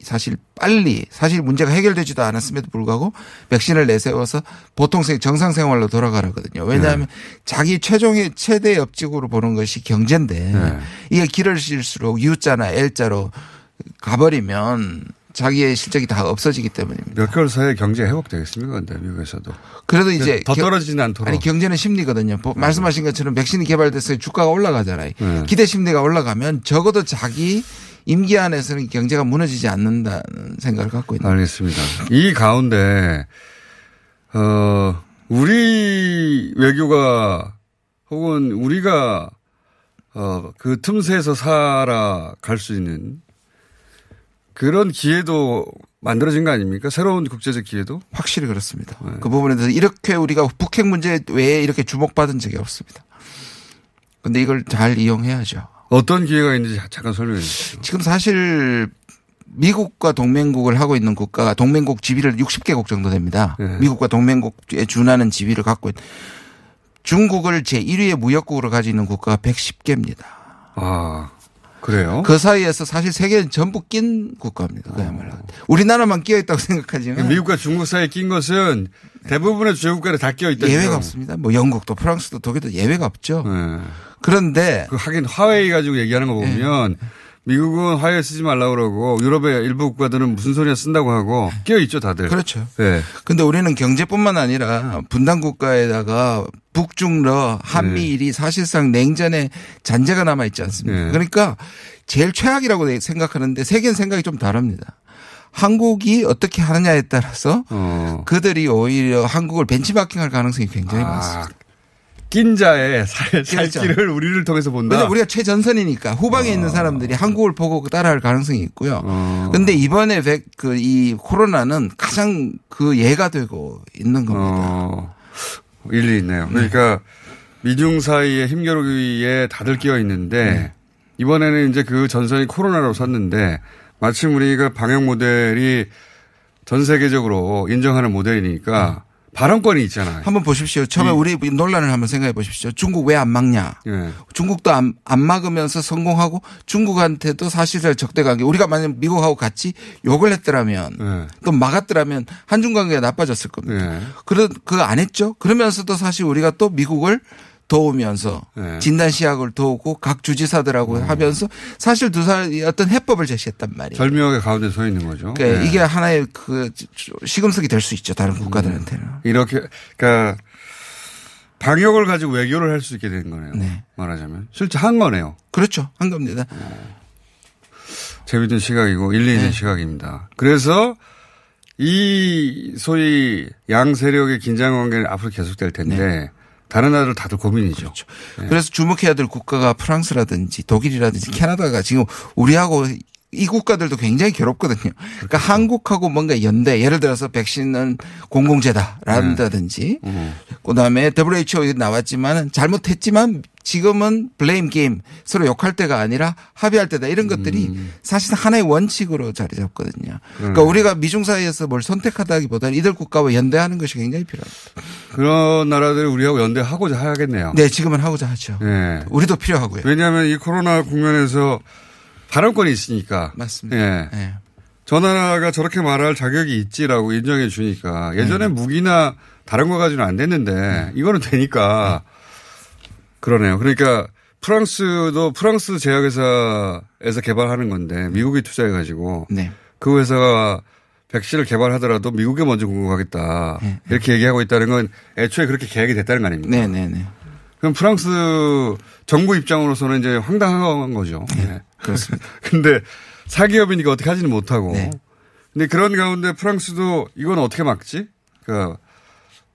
사실 빨리 사실 문제가 해결되지도 않았음에도 불구하고 백신을 내세워서 보통 생 정상 생활로 돌아가라거든요. 왜냐하면 자기 최종의 최대 업적으로 보는 것이 경제인데
네.
이게 길을 실수록 U자나 L자로 가버리면 자기의 실적이 다 없어지기 때문입니다.
몇 개월 사이에 경제 회복되겠습니까? 근데 미국에서도.
그래도 이제
더
겨-
떨어지지는 않도록.
아니 경제는 심리거든요. 보- 말씀하신 것처럼 백신이 개발돼서 주가가 올라가잖아요.
네.
기대 심리가 올라가면 적어도 자기 임기 안에서는 경제가 무너지지 않는다는 생각을 갖고 있는.
알겠습니다. 이 가운데 어 우리 외교가 혹은 우리가 어 그 틈새에서 살아갈 수 있는 그런 기회도 만들어진 거 아닙니까? 새로운 국제적 기회도?
확실히 그렇습니다. 그 부분에 대해서 이렇게 우리가 북핵 문제 외에 이렇게 주목받은 적이 없습니다. 근데 이걸 잘 이용해야죠.
어떤 기회가 있는지 잠깐 설명해 주시죠.
지금 사실 미국과 동맹국을 하고 있는 국가가 동맹국 지위를 60개국 정도 됩니다.
네.
미국과 동맹국에 준하는 지위를 갖고 있는 중국을 제 1위의 무역국으로 가지고 있는 국가가 110개입니다.
아, 그래요?
그 사이에서 사실 세계는 전부 낀 국가입니다. 그야말로. 우리나라만 끼어 있다고 [laughs] 생각하지만
미국과 중국 사이에 낀 것은 대부분의 주요 국가에 다 끼어 있다.
예외가 없습니다. 뭐 영국도 프랑스도 독일도 예외가 없죠.
네.
그런데
그 하긴 화웨이 가지고 얘기하는 거 보면 미국은 화웨이 쓰지 말라고 그러고 유럽의 일부 국가들은 무슨 소리야 쓴다고 하고 끼어 있죠, 다들.
그렇죠.
네.
근데 우리는 경제뿐만 아니라 분단 국가에다가 북중러 한미일이 사실상 냉전의 잔재가 남아 있지 않습니까?
네.
그러니까 제일 최악이라고 생각하는데 세계는 생각이 좀 다릅니다. 한국이 어떻게 하느냐에 따라서
어.
그들이 오히려 한국을 벤치마킹할 가능성이 굉장히
아,
많습니다.
낀 자의 살,
그렇죠.
살길을 우리를 통해서 본다.
왜냐 우리가 최전선이니까 후방에
어.
있는 사람들이 한국을 보고 따라할 가능성이 있고요.
어.
근데 이번에 그 이 코로나는 가장 그 예가 되고 있는 겁니다.
어, 일리 있네요. 그러니까 미중 사이의 힘겨루기에 다들 끼어 있는데
네.
이번에는 이제 그 전선이 코로나로 섰는데 마침 우리가 방역 모델이 전 세계적으로 인정하는 모델이니까 발언권이 있잖아요.
한번 보십시오. 처음에
이-
우리 논란을 한번 생각해 보십시오. 중국 왜 안 막냐?
예.
중국도 안, 안 막으면서 성공하고 중국한테도 사실상 적대 관계. 우리가 만약 미국하고 같이 욕을 했더라면
예.
또 막았더라면 한중 관계가 나빠졌을 겁니다.
예.
그런 그거 안 했죠. 그러면서도 사실 우리가 또 미국을 도우면서
네.
진단 시약을 도우고 각 주지사들하고 하면서 사실 두 사람이 어떤 해법을 제시했단 말이에요.
절묘하게 가운데 서 있는 거죠.
그러니까
예.
이게 하나의 그 시금석이 될 수 있죠. 다른 국가들한테는.
이렇게 그러니까 방역을 가지고 외교를 할 수 있게 된 거네요.
네.
말하자면 실제 한 거네요.
그렇죠. 한 겁니다.
재밌는 시각이고 일리 있는 시각입니다. 그래서 이 소위 양 세력의 긴장 관계는 앞으로 계속될 텐데 다른 나라들 다들 고민이죠. 네.
그래서 주목해야 될 국가가 프랑스라든지 독일이라든지 캐나다가 지금 우리하고 이 국가들도 굉장히 괴롭거든요. 그러니까 한국하고 뭔가 연대, 예를 들어서 백신은 공공재다라든지, 그다음에 WHO 나왔지만 잘못했지만 지금은 블레임 게임 서로 욕할 때가 아니라 합의할 때다 이런 것들이 사실 하나의 원칙으로 자리 잡거든요. 그러니까
음.
우리가 미중 사이에서 뭘 선택하다기보다는 이들 국가와 연대하는 것이 굉장히 필요합니다.
그런 나라들이 우리하고 연대하고자 하겠네요.
네, 지금은 하고자 하죠.
네.
우리도 필요하고요.
왜냐하면 이 코로나 국면에서 발언권이 있으니까.
맞습니다.
예.
네.
저 나라가 저렇게 말할 자격이 있지라고 인정해 주니까 예전에 무기나 다른 거 가지고는 안 됐는데 이거는 되니까 그러네요. 그러니까 프랑스도 프랑스 제약회사에서 개발하는 건데 미국이 투자해 가지고
네.
그 회사가 백신을 개발하더라도 미국에 먼저 공급하겠다 이렇게 얘기하고 있다는 건 애초에 그렇게 계약이 됐다는 거 아닙니까?
네, 네, 네.
그럼 프랑스 정부 입장으로서는 이제 황당한 거죠. 네.
그렇습니다. [laughs]
근데 사기업이니까 어떻게 하지는 못하고. 근데 그런 가운데 프랑스도 이건 어떻게 막지? 그러니까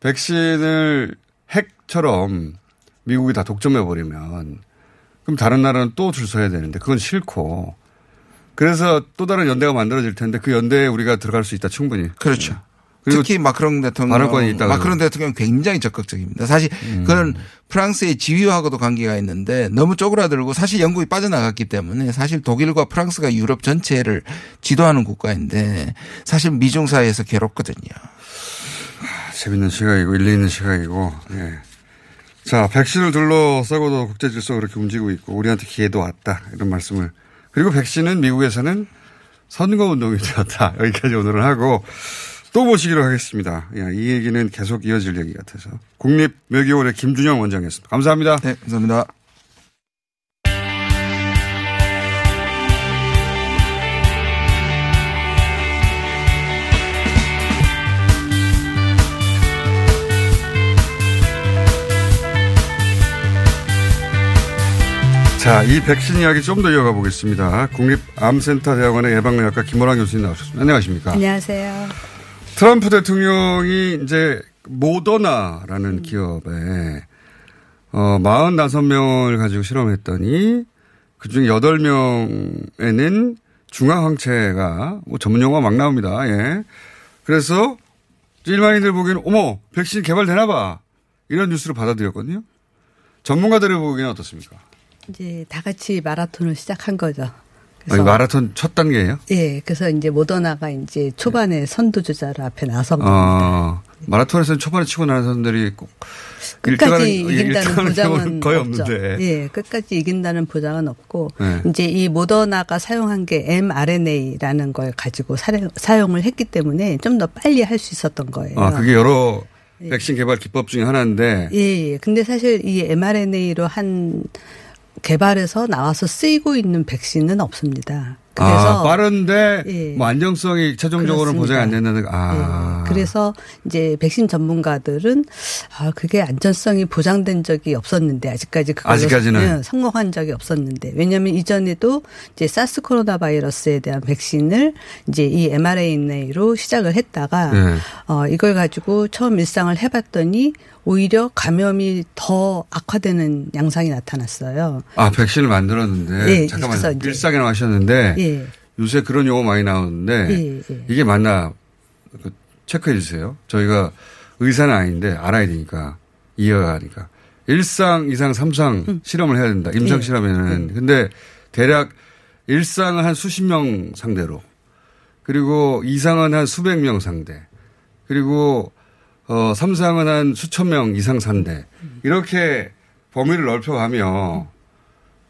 백신을 핵처럼 미국이 다 독점해버리면 그럼 다른 나라는 또 줄 서야 되는데 그건 싫고 그래서 또 다른 연대가 만들어질 텐데 그 연대에 우리가 들어갈 수 있다 충분히.
그렇죠. 특히 마크롱 대통령, 마크롱 대통령 굉장히 적극적입니다. 사실
음.
그건 프랑스의 지위하고도 관계가 있는데 너무 쪼그라들고 사실 영국이 빠져나갔기 때문에 사실 독일과 프랑스가 유럽 전체를 지도하는 국가인데 사실 미중 사이에서 괴롭거든요.
재밌는 시각이고 일리 있는 시각이고. 예. 자, 백신을 둘러싸고도 국제 질서가 그렇게 움직이고 있고 우리한테 기회도 왔다 이런 말씀을 그리고 백신은 미국에서는 선거 운동이 [laughs] 되었다 여기까지 오늘은 하고 또 모시기로 하겠습니다. 야, 이 얘기는 계속 이어질 얘기 같아서 국립묘기원의 김준영 원장이었습니다. 감사합니다.
네, 감사합니다.
자, 이 백신 이야기 좀 더 이어가 보겠습니다. 국립암센터 대학원의 예방의학과 김호랑 교수님 나오셨습니다. 안녕하십니까?
안녕하세요.
트럼프 대통령이 이제 모더나라는 기업에 어 45명을 가지고 실험했더니 그중 8명에는 중화항체가 뭐 전문 용어 막 나옵니다. 예. 그래서 일반인들 보기에는 어머 백신 개발되나 봐 이런 뉴스를 받아들였거든요. 전문가들을 보기에는 어떻습니까?
이제 다 같이 마라톤을 시작한 거죠.
아니, 마라톤 첫 단계예요?
예, 그래서 이제 모더나가 이제 초반에 선두주자로 앞에 나선 겁니다.
아, 마라톤에서는 초반에 치고 나는 사람들이 꼭
끝까지
일등하는-
이긴다는 보장은
거의
없죠.
없는데.
예, 끝까지 이긴다는 보장은 없고
네.
이제 이 모더나가 사용한 게 mRNA라는 걸 가지고 사용, 사용을 했기 때문에 좀 더 빨리 할 수 있었던 거예요.
아, 그게 여러 백신 개발 기법 중에 하나인데
예, 예. 근데 사실 이 mRNA로 한 개발해서 나와서 쓰이고 있는 백신은 없습니다. 그래서
아, 빠른데
예.
뭐 안정성이 최종적으로는
그렇습니다.
보장이 안 된다는 아.
그래서 이제 백신 전문가들은 아 그게 안전성이 보장된 적이 없었는데 아직까지
아직까지는.
예, 성공한 적이 없었는데 왜냐하면 이전에도 이제 사스 코로나 바이러스에 대한 백신을 이제 이 mRNA로 시작을 했다가
네.
어 이걸 가지고 처음 일상을 해봤더니 오히려 감염이 더 악화되는 양상이 나타났어요.
아, 백신을 만들었는데
예,
잠깐만
이제-
일상이라고 하셨는데
예.
요새 그런 용어 많이 나오는데
예, 예.
이게 맞나 그 체크해 주세요. 저희가 의사는 아닌데 알아야 되니까 이해가니까 일상, 이상, 삼상 실험을 해야 된다. 임상
예.
실험에는 근데 대략 일상은 한 수십 명 상대로 그리고 이상은 한 수백 명 상대 그리고 어 삼상은 한 수천 명 이상 상대 이렇게 범위를 넓혀가며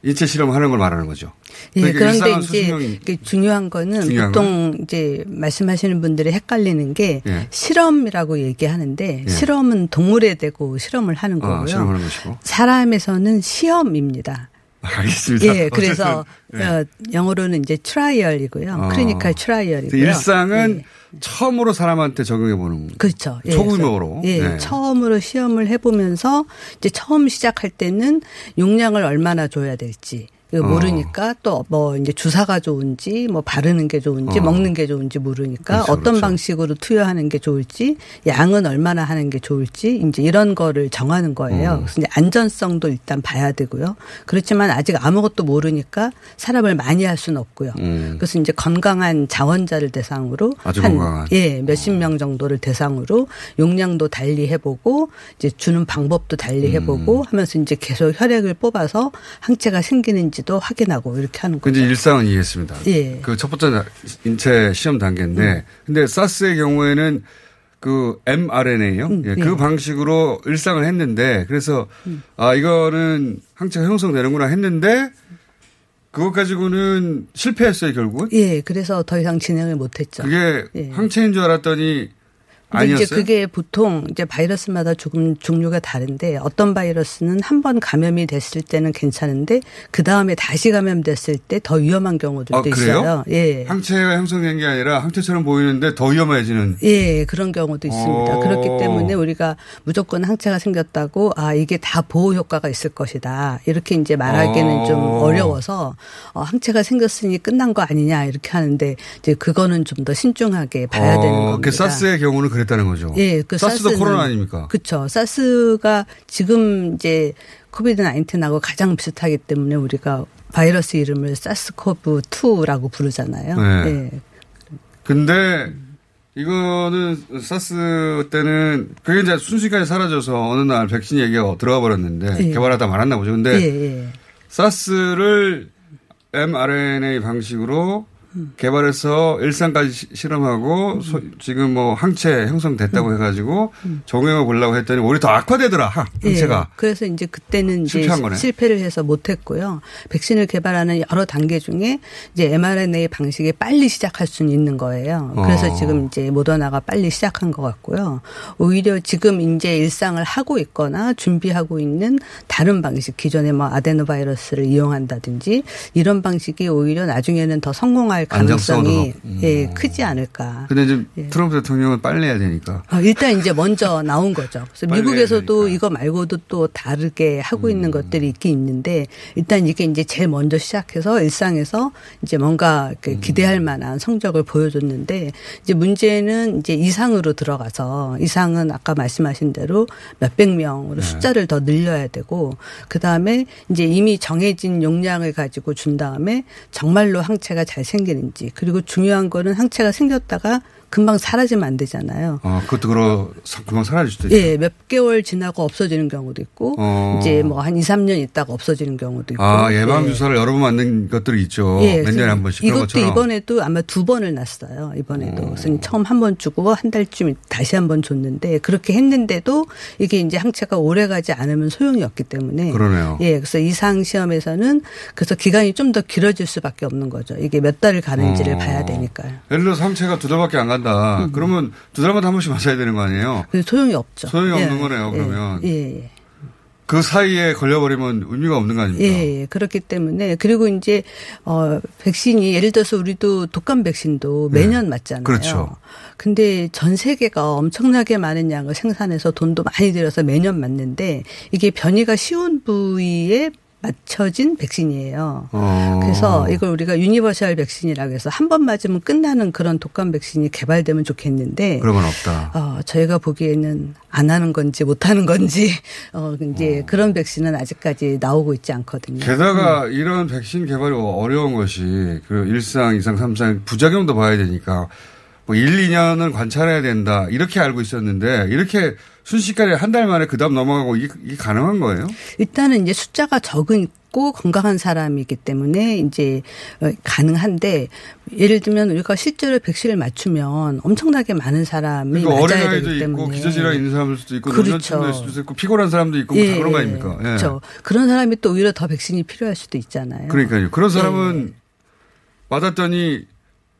인체 실험을 하는 걸 말하는 거죠.
예,
그러니까
그런데 이제 그 중요한 거는
중요한
보통 이제 말씀하시는 분들이 헷갈리는 게
예.
실험이라고 얘기하는데
예.
실험은 동물에 대고 실험을 하는
아,
거고요.
실험하는 것이고.
사람에서는 시험입니다.
알겠습니다.
예, 그래서
예.
어, 영어로는 이제 trial이고요.
어.
clinical trial이고요.
일상은 처음으로 사람한테 적용해 보는
그렇죠. 예,
소규모로.
예,
네.
처음으로 시험을 해 보면서 이제 처음 시작할 때는 용량을 얼마나 줘야 될지. 모르니까 또 뭐 이제 주사가 좋은지 뭐 바르는 게 좋은지
어.
먹는 게 좋은지 모르니까
그렇죠,
어떤
그렇죠.
방식으로 투여하는 게 좋을지 양은 얼마나 하는 게 좋을지 이제 이런 거를 정하는 거예요.
어.
그래서 이제 안전성도 일단 봐야 되고요. 그렇지만 아직 아무것도 모르니까 사람을 많이 할 수는 없고요.
음.
그래서 이제 건강한 자원자를 대상으로
아주
한
건강한.
예, 몇십 명 정도를 대상으로 용량도 달리 해보고 이제 주는 방법도 달리 해보고
음.
하면서 이제 계속 혈액을 뽑아서 항체가 생기는지 도 확인하고 이렇게 하는 거죠.
근데 일상은 이해했습니다.
예.
그 첫 번째 인체 시험 단계인데, 근데 사스의 경우에는 그 mRNA요.
음,
예,
예.
그 방식으로 일상을 했는데, 그래서
음.
아 이거는 항체가 형성되는구나 했는데, 그것 가지고는 실패했어요 결국은.
예, 그래서 더 이상 진행을 못했죠.
그게
예.
항체인 줄 알았더니 아니었어요.
이제 그게 보통 이제 바이러스마다 조금 종류가 다른데 어떤 바이러스는 한 번 감염이 됐을 때는 괜찮은데 그 다음에 다시 감염됐을 때 더 위험한 경우들도
아?
있어요. 예.
항체가 형성된 게 아니라 항체처럼 보이는데 더 위험해지는.
예, 그런 경우도 있습니다.
어.
그렇기 때문에 우리가 무조건 항체가 생겼다고 아 이게 다 보호 효과가 있을 것이다 이렇게 이제 말하기는
어.
좀 어려워서 어, 항체가 생겼으니 끝난 거 아니냐 이렇게 하는데 이제 그거는 좀 더 신중하게 봐야 되는
어,
겁니다.
그 사스의 경우는 그랬다는 거죠.
예, 그
사스도
사스는-
코로나 아닙니까?
그렇죠. 사스가 지금 이제 COVID 19하고 가장 비슷하기 때문에 우리가 바이러스 이름을 SARS-CoV 2라고 부르잖아요.
네.
예.
근데 이거는 사스 때는 그게 이제 순식간에 사라져서 어느 날 백신 얘기가 들어가 버렸는데
예.
개발하다 말았나 보죠. 근데
예, 예.
사스를 mRNA 방식으로 개발해서 일상까지 시- 실험하고 소- 지금 뭐 항체 형성됐다고 해가지고 정형을 보려고 했더니 오히려 더 악화되더라 하- 항체가.
예, 그래서 이제 그때는 이제
실패한 거네.
실패를 해서 못했고요. 백신을 개발하는 여러 단계 중에 이제 mRNA 방식이 빨리 시작할 수는 있는 거예요. 그래서
어.
지금 이제 모더나가 빨리 시작한 것 같고요. 오히려 지금 이제 일상을 하고 있거나 준비하고 있는 다른 방식, 기존의 뭐 아데노바이러스를 이용한다든지 이런 방식이 오히려 나중에는 더 성공할 가능성이
안정성도
예, 크지 않을까.
근데 이제 트럼프 대통령은 빨리 해야 되니까.
어, 일단 이제 먼저 나온 거죠. 그래서 미국에서도 이거 말고도 또 다르게 하고 있는
음.
것들이 있긴 있는데 일단 이게 이제 제일 먼저 시작해서 일상에서 이제 뭔가
음.
기대할 만한 성적을 보여줬는데 이제 문제는 이제 이상으로 들어가서 이상은 아까 말씀하신 대로 몇백 명으로
네.
숫자를 더 늘려야 되고 그 다음에 이제 이미 정해진 용량을 가지고 준 다음에 정말로 항체가 잘 생기 는지. 그리고 중요한 거는 항체가 생겼다가 금방 사라지면 안 되잖아요.
어, 그것도 그러 금방 사라질 수도 있죠.
예, 몇 개월 지나고 없어지는 경우도 있고
어.
이제 뭐 한 2, 3년 있다가 없어지는 경우도 있고.
아, 예방
예.
주사를 여러 번 맞는 것들이 있죠.
예,
몇 년에 한 번씩
이것도
것처럼. 어.
이번에도 아마 두 번을 났어요. 이번에도. 그래서 처음 한 번 주고 한 달쯤 다시 한 번 줬는데 그렇게 했는데도 이게 이제 항체가 오래 가지 않으면 소용이 없기 때문에.
그러네요.
예, 그래서 이상 시험에서는 그래서 기간이 좀 더 길어질 수밖에 없는 거죠. 이게 몇 달을 가는지를
어.
봐야 되니까요.
예를 들어 상체가 두 달밖에 안 간 다. 그러면 두 달마다 한 번씩 맞아야 되는 거 아니에요?
소용이 없죠.
소용이
예,
없는 거네요,
예,
그러면.
예, 예.
그 사이에 걸려버리면 의미가 없는 거 아닙니까?
예, 예. 그렇기 때문에 그리고 이제 어 백신이 예를 들어서 우리도 독감 백신도 매년 맞잖아요.
그렇죠.
근데 전 세계가 엄청나게 많은 양을 생산해서 돈도 많이 들여서 매년 맞는데 이게 변이가 쉬운 부위에 맞춰진 백신이에요.
어.
그래서 이걸 우리가 universal 백신이라고 해서 한 번 맞으면 끝나는 그런 독감 백신이 개발되면 좋겠는데
그런 건 없다.
어, 저희가 보기에는 안 하는 건지 못 하는 건지 어 이제 그런 백신은 아직까지 나오고 있지 않거든요.
게다가
음.
이런 백신 개발이 어려운 것이 그 일상, 이상, 삼상 부작용도 봐야 되니까 뭐 1, 2년을 관찰해야 된다. 이렇게 알고 있었는데 이렇게 순식간에 한 달 만에 그 다음 넘어가고 이게, 이게 가능한 거예요?
일단은 이제 숫자가 적고 건강한 사람이기 때문에 이제 어, 가능한데 예를 들면 우리가 실제로 백신을 맞추면 엄청나게 많은 사람이
그러니까
맞아야
어린아이도
되기
있고
때문에
기저질환 있는 사람도 있고
그렇죠.
있을 있고 피곤한 사람도 있고 다 그런 거 아닙니까? 예.
그렇죠. 그런 사람이 또 오히려 더 백신이 필요할 수도 있잖아요.
그러니까요. 그런 사람은
예.
맞았더니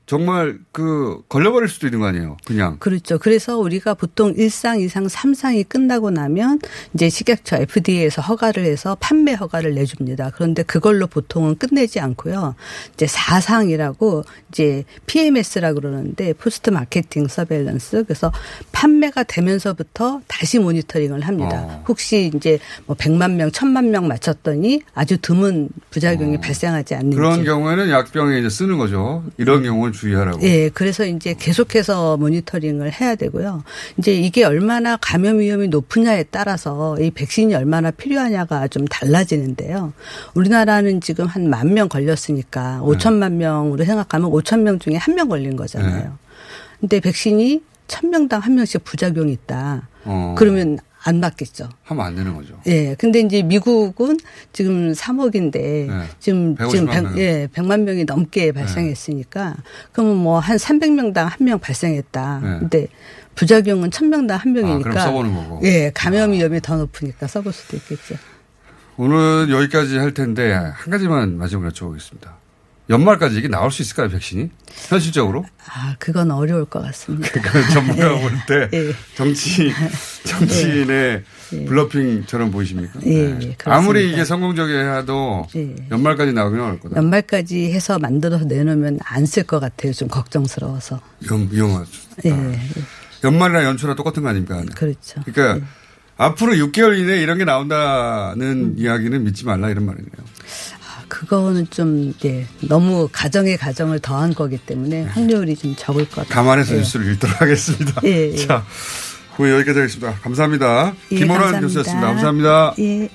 정말 그 걸려버릴 수도 있는 거 아니에요. 그냥.
그렇죠. 그래서 우리가 보통 1상, 2상, 3상이 끝나고 나면 이제 식약처 FDA에서 허가를 해서 판매 허가를 내줍니다. 그런데 그걸로 보통은 끝내지 않고요. 이제 4상이라고 이제 PMS라 그러는데 post marketing surveillance 그래서 판매가 되면서부터 다시 모니터링을 합니다.
어.
혹시 이제 뭐 100만 명, 1000만 명 맞췄더니 아주 드문 부작용이 발생하지 않는지.
어. 그런 경우에는 약병에 이제 쓰는 거죠. 이런 경우는 주의하라고.
예, 그래서 이제 계속해서 모니터링을 해야 되고요. 이제 이게 얼마나 감염 위험이 높으냐에 따라서 이 백신이 얼마나 필요하냐가 좀 달라지는데요. 우리나라는 지금 한 만 명 걸렸으니까
네.
5천만 명으로 생각하면 5천 명 중에 한 명 걸린 거잖아요.
네.
근데 백신이 1000명당 한 명씩 부작용이 있다.
어.
그러면 안 맞겠죠.
하면 안 되는 거죠.
예. 근데 이제 미국은 지금 3억인데
네.
지금
150만
지금
명.
100, 예, 100만 명이 넘게 발생했으니까 그러면 뭐 한 300명당 한 명 발생했다.
네.
근데 부작용은 1000명당 한 명이니까
아, 그럼 써보는 거고. 아.
예, 감염 위험이 더 높으니까 써볼 수도 있겠죠.
오늘 여기까지 할 텐데 한 가지만 마지막으로 여쭤보겠습니다. 연말까지 이게 나올 수 있을까요, 백신이? 현실적으로?
아, 그건 어려울 것 같습니다. [laughs]
그러니까 전문가가 볼때 [laughs]
예.
정치, [laughs] 정치인의
예.
블러핑처럼 보이십니까?
예, 예,
네. 아무리 이게 성공적이야 해도
예.
연말까지 나오긴 어려울 거다.
연말까지 해서 만들어서 내놓으면 안 쓸 것 같아요. 좀 걱정스러워서.
위험, 위험하죠.
예.
연말이나 연초나 똑같은 거 아닙니까?
그렇죠.
그러니까 앞으로 6개월 이내에 이런 게 나온다는 이야기는 믿지 말라 이런 말이네요.
그거는 좀, 예, 너무 가정에 가정을 더한 거기 때문에 확률이 좀 적을 것 같아요.
감안해서
예.
뉴스를 읽도록 하겠습니다.
예, 예.
자, 오늘 여기까지 하겠습니다. 감사합니다.
예,
김원환
감사합니다.
교수였습니다. 감사합니다.
예.